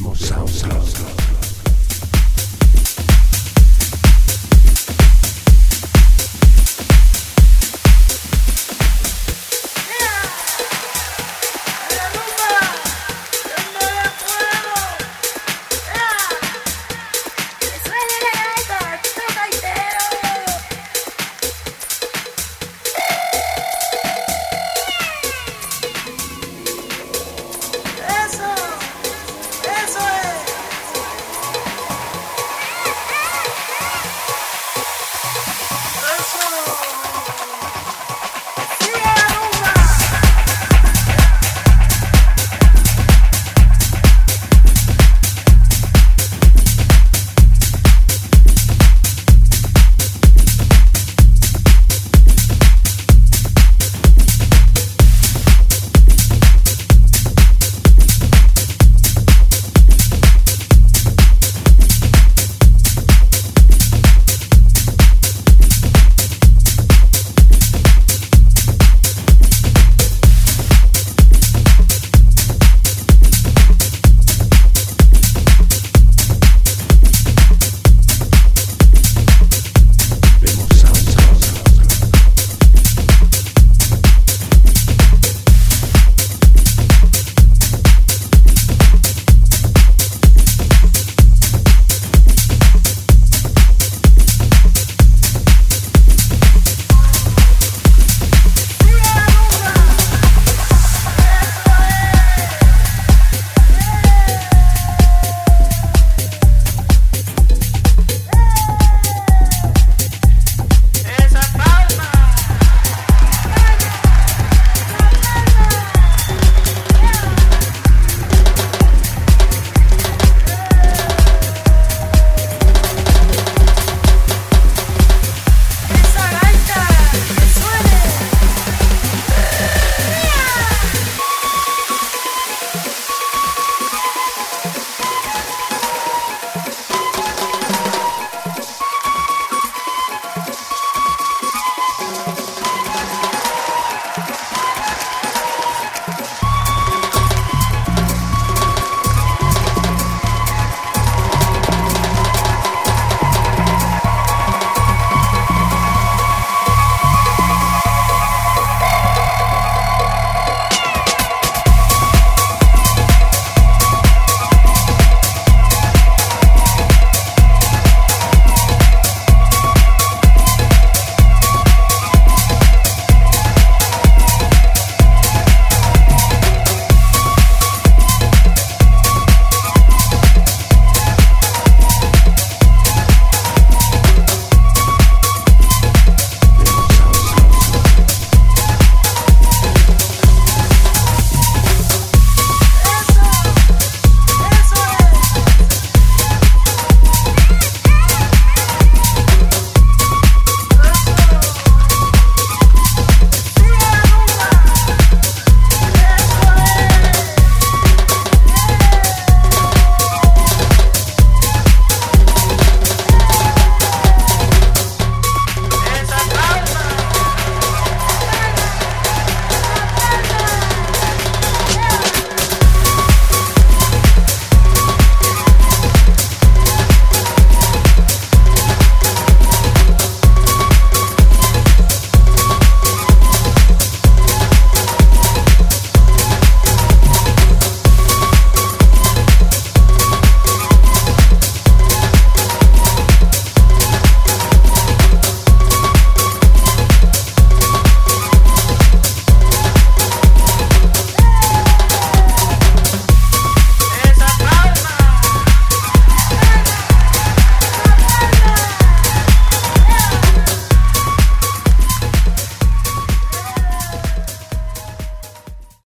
SoundCloud.